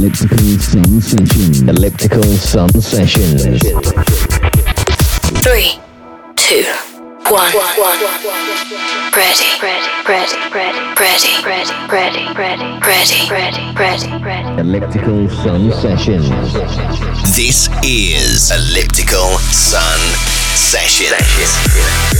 Elliptical Sun Sessions. Elliptical Sun Sessions. Three, two, one. Ready, ready, ready, ready, ready, ready, ready, ready, ready, ready, ready, ready. Elliptical Sun Sessions. This is Elliptical Sun Sessions. Elliptical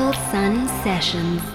Sun Sessions.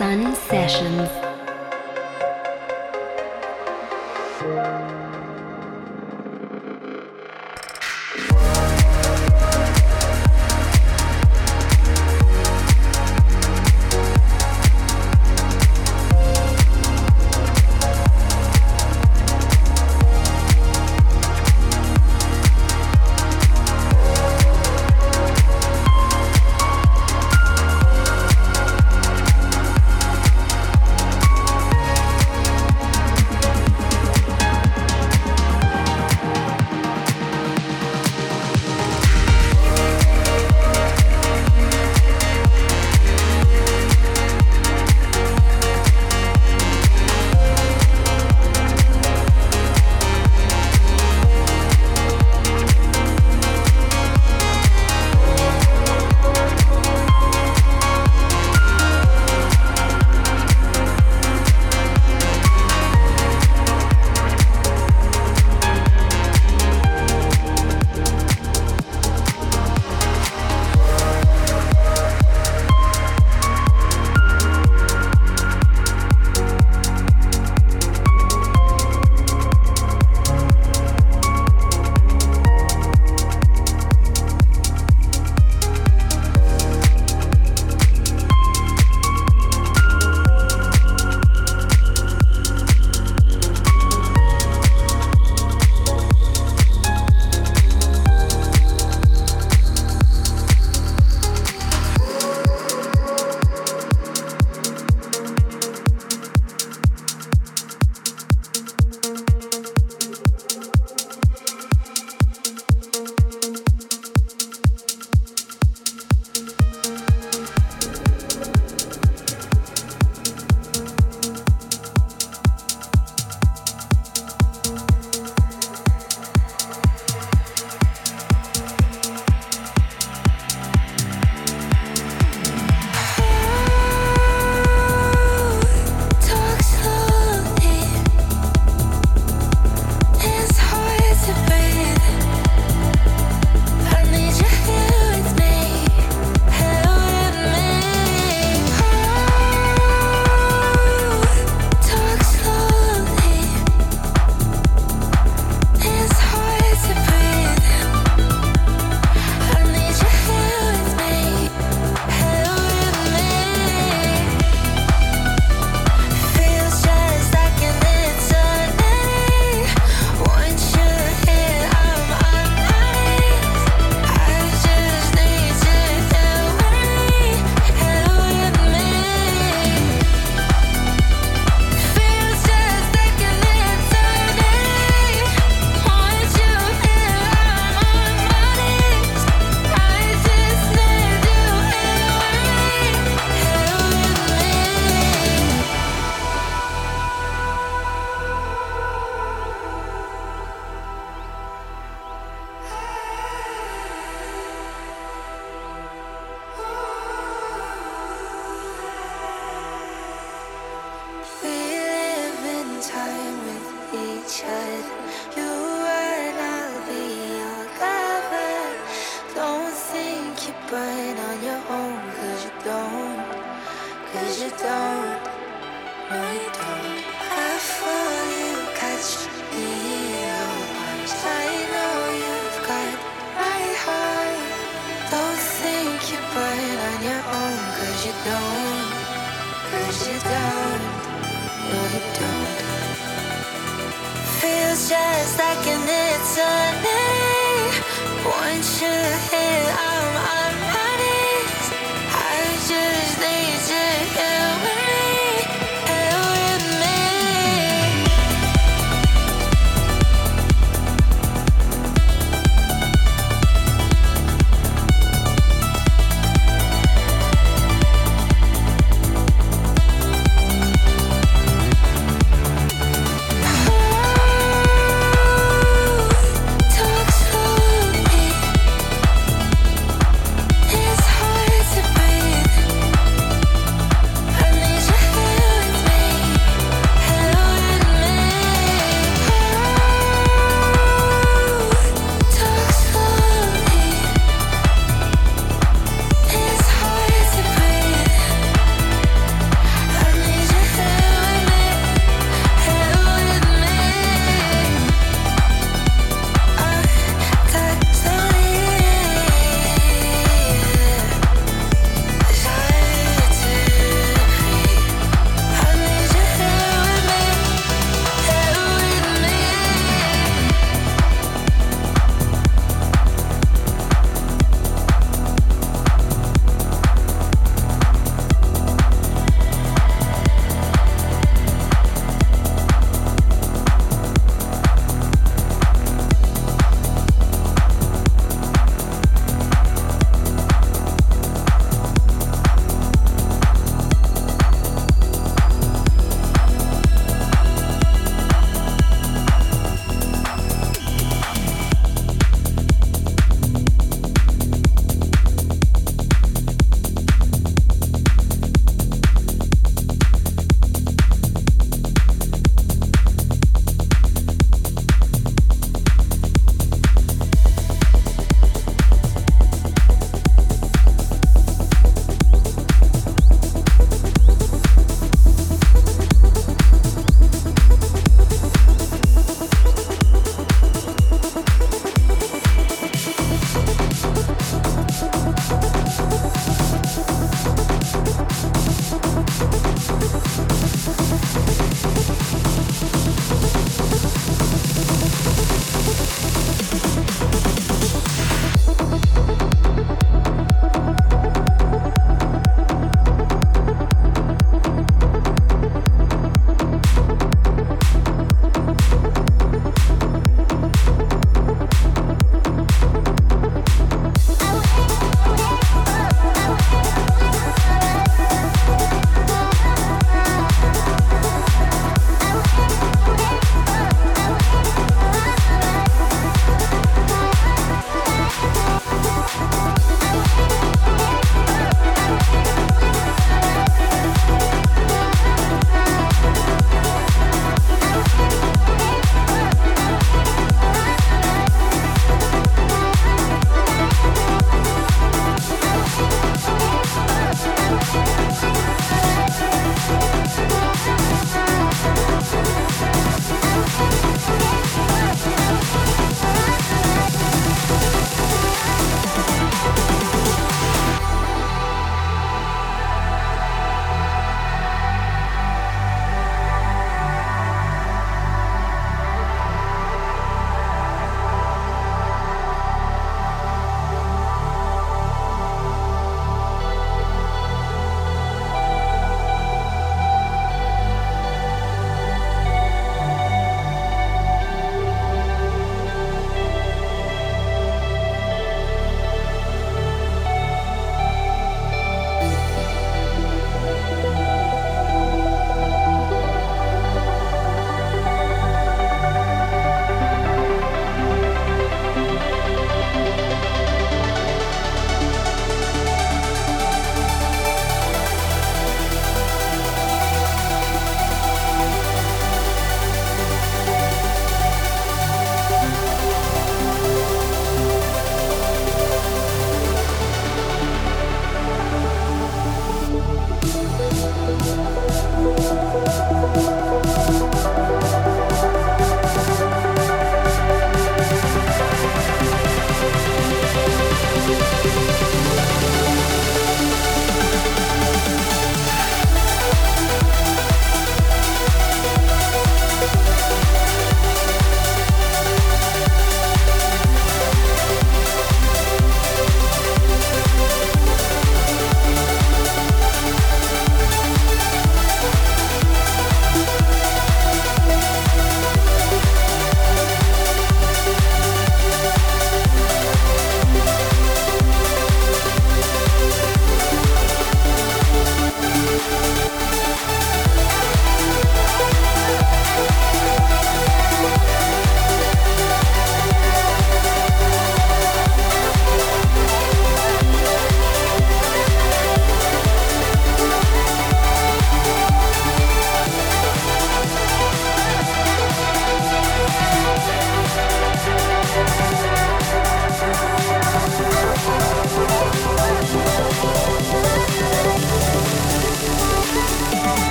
Sun Sessions.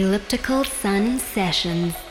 Elliptical Sun Sessions.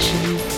Sun Sessions.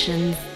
Sessions.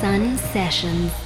Sun Sessions.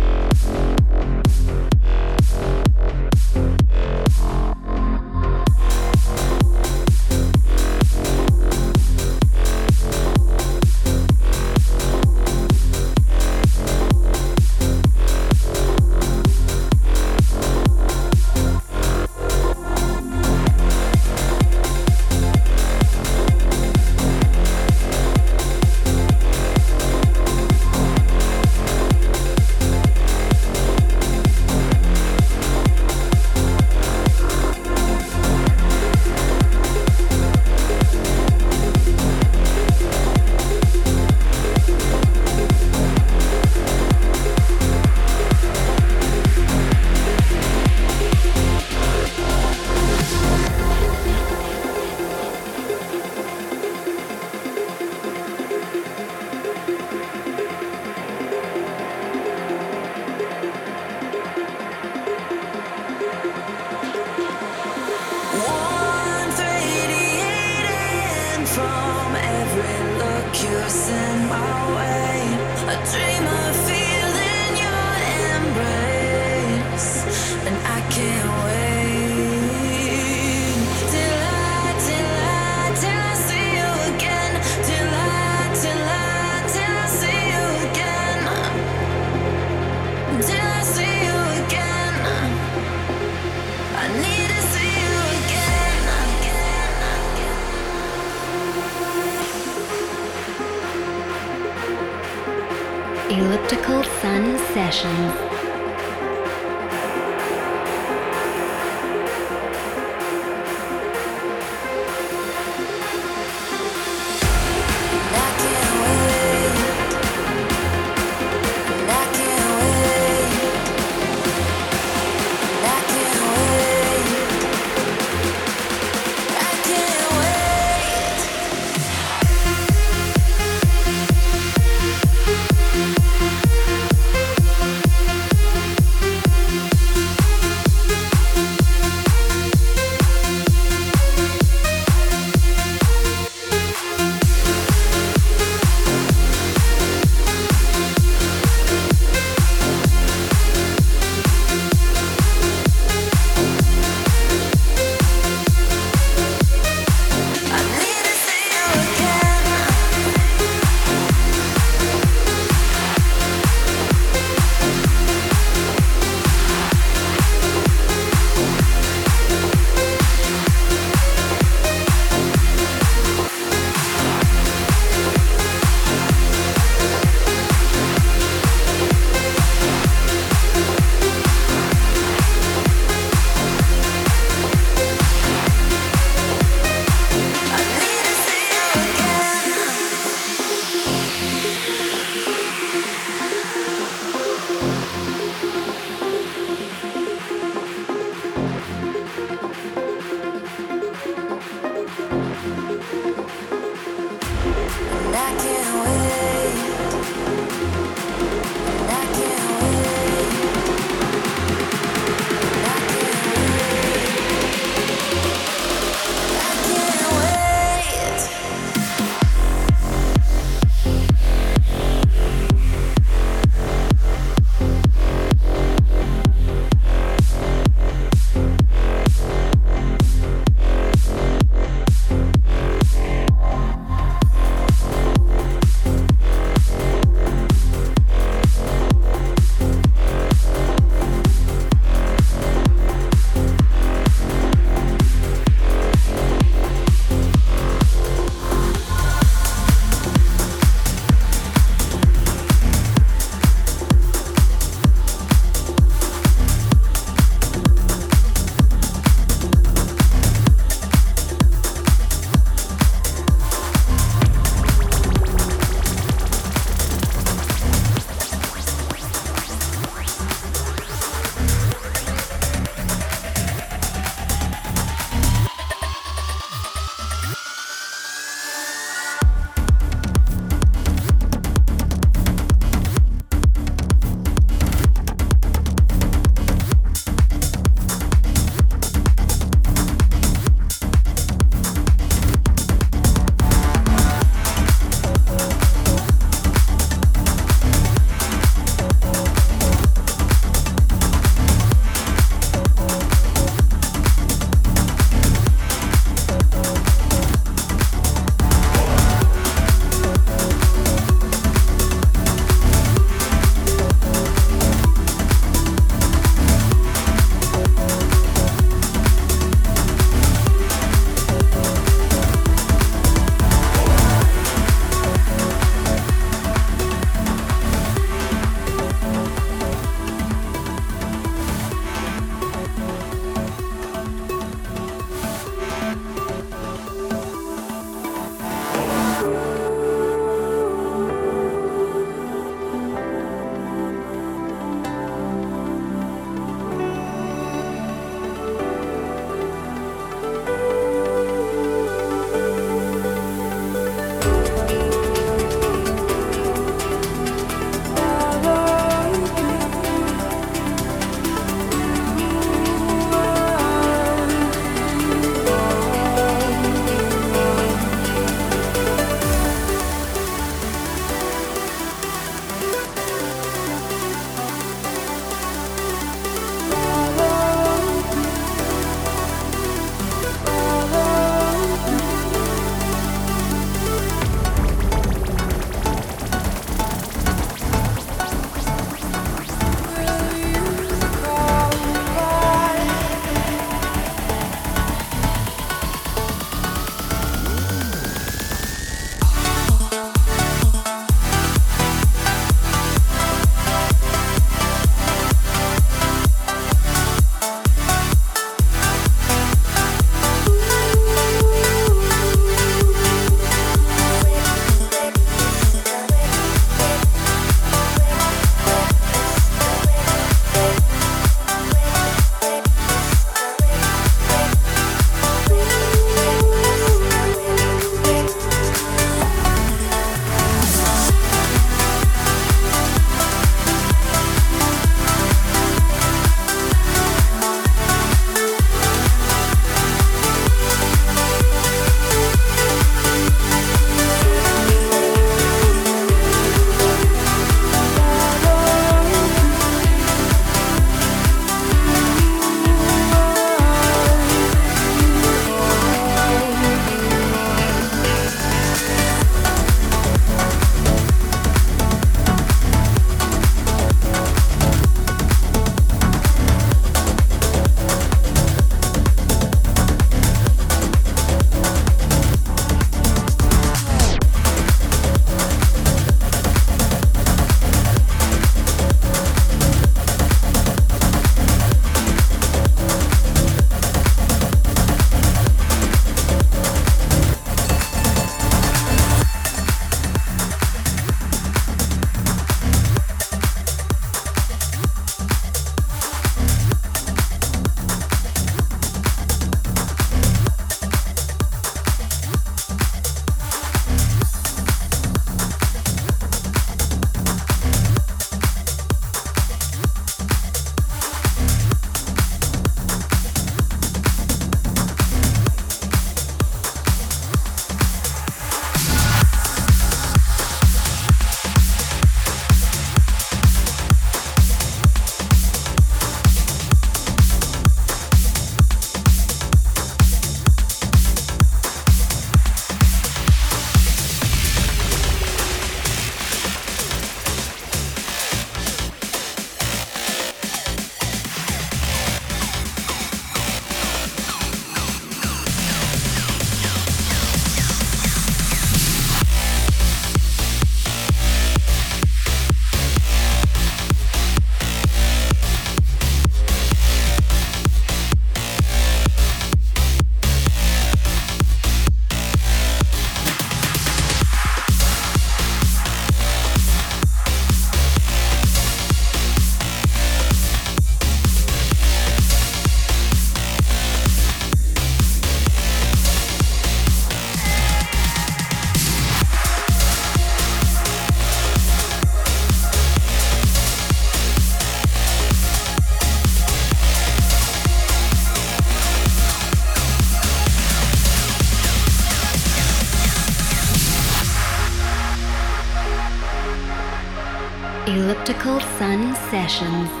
Sun Sessions.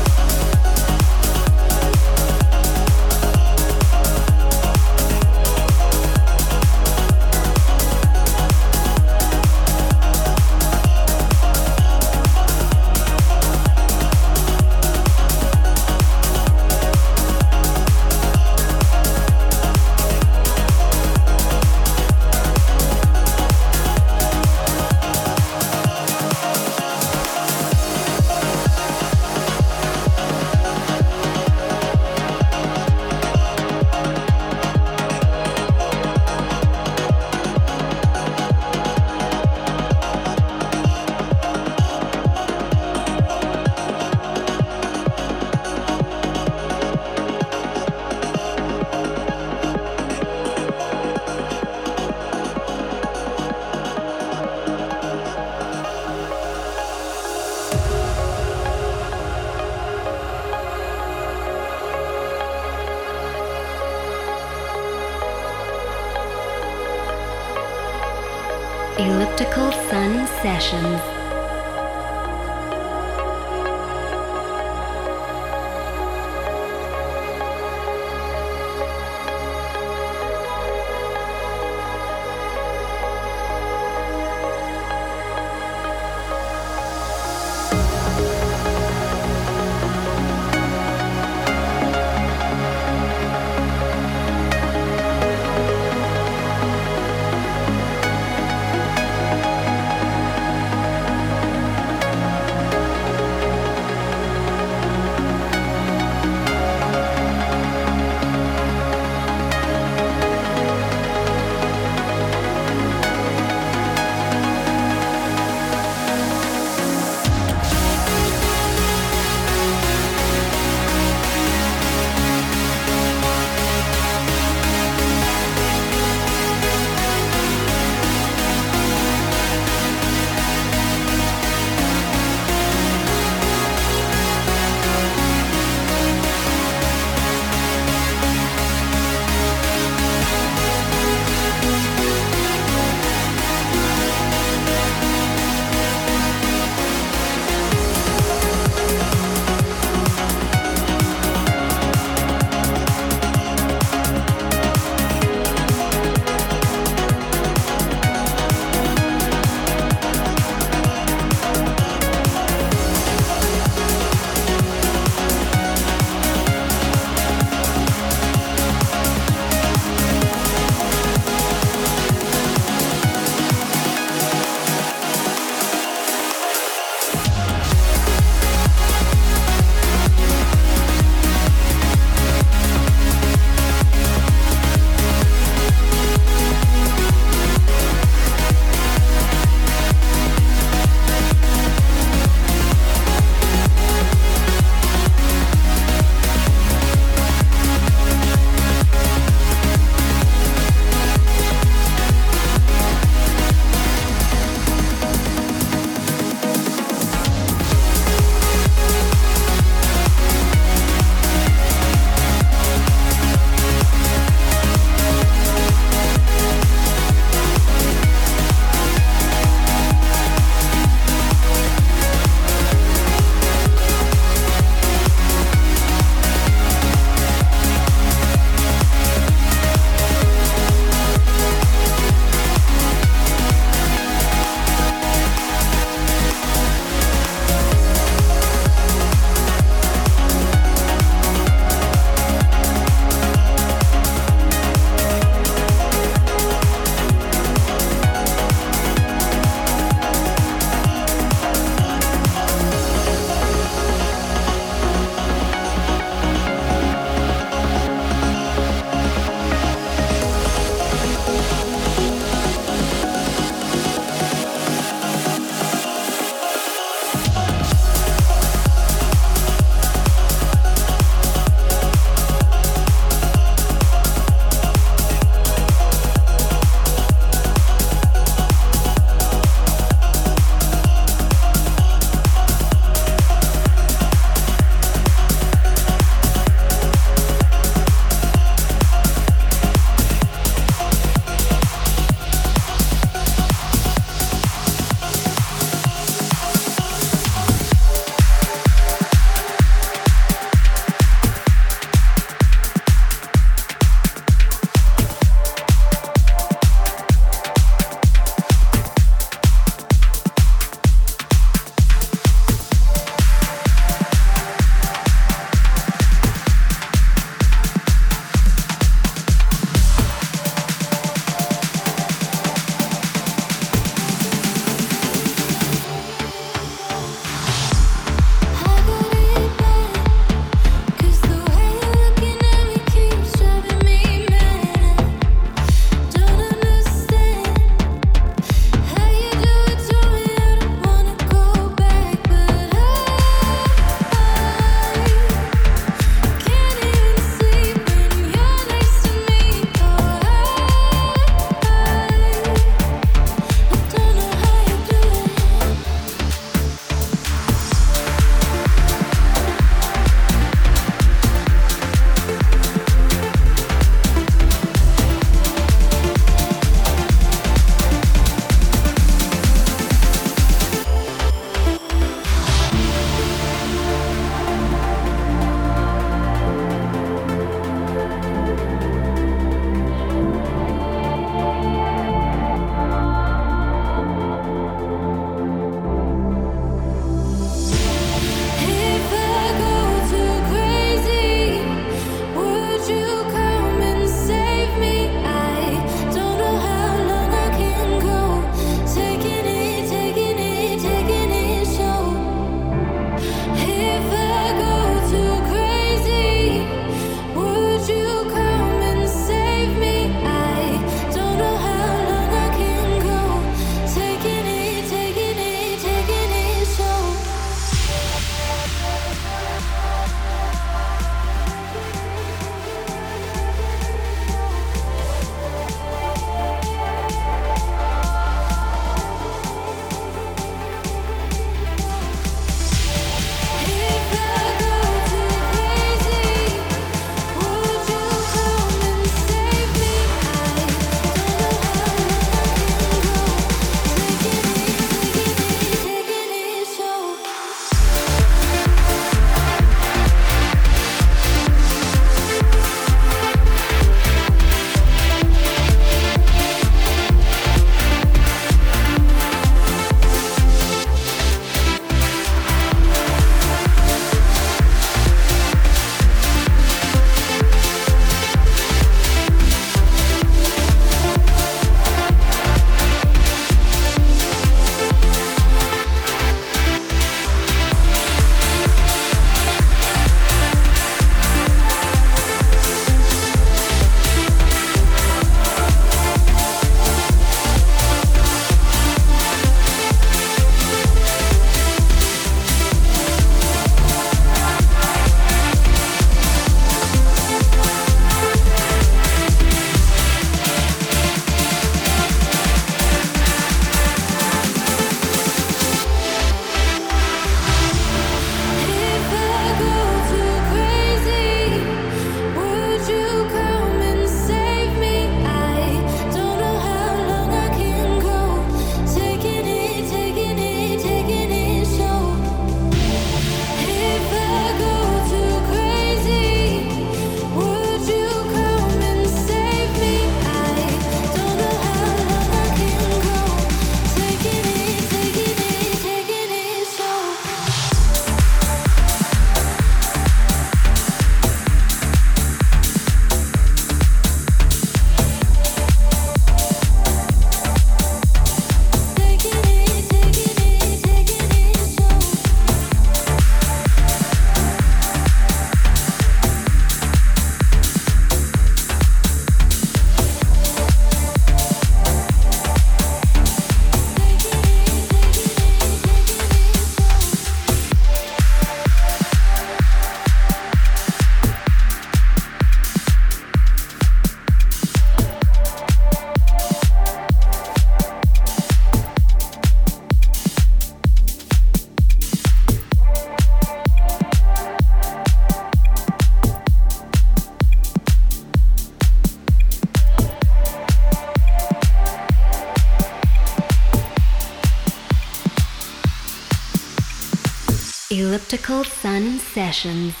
Elliptical Sun Sessions.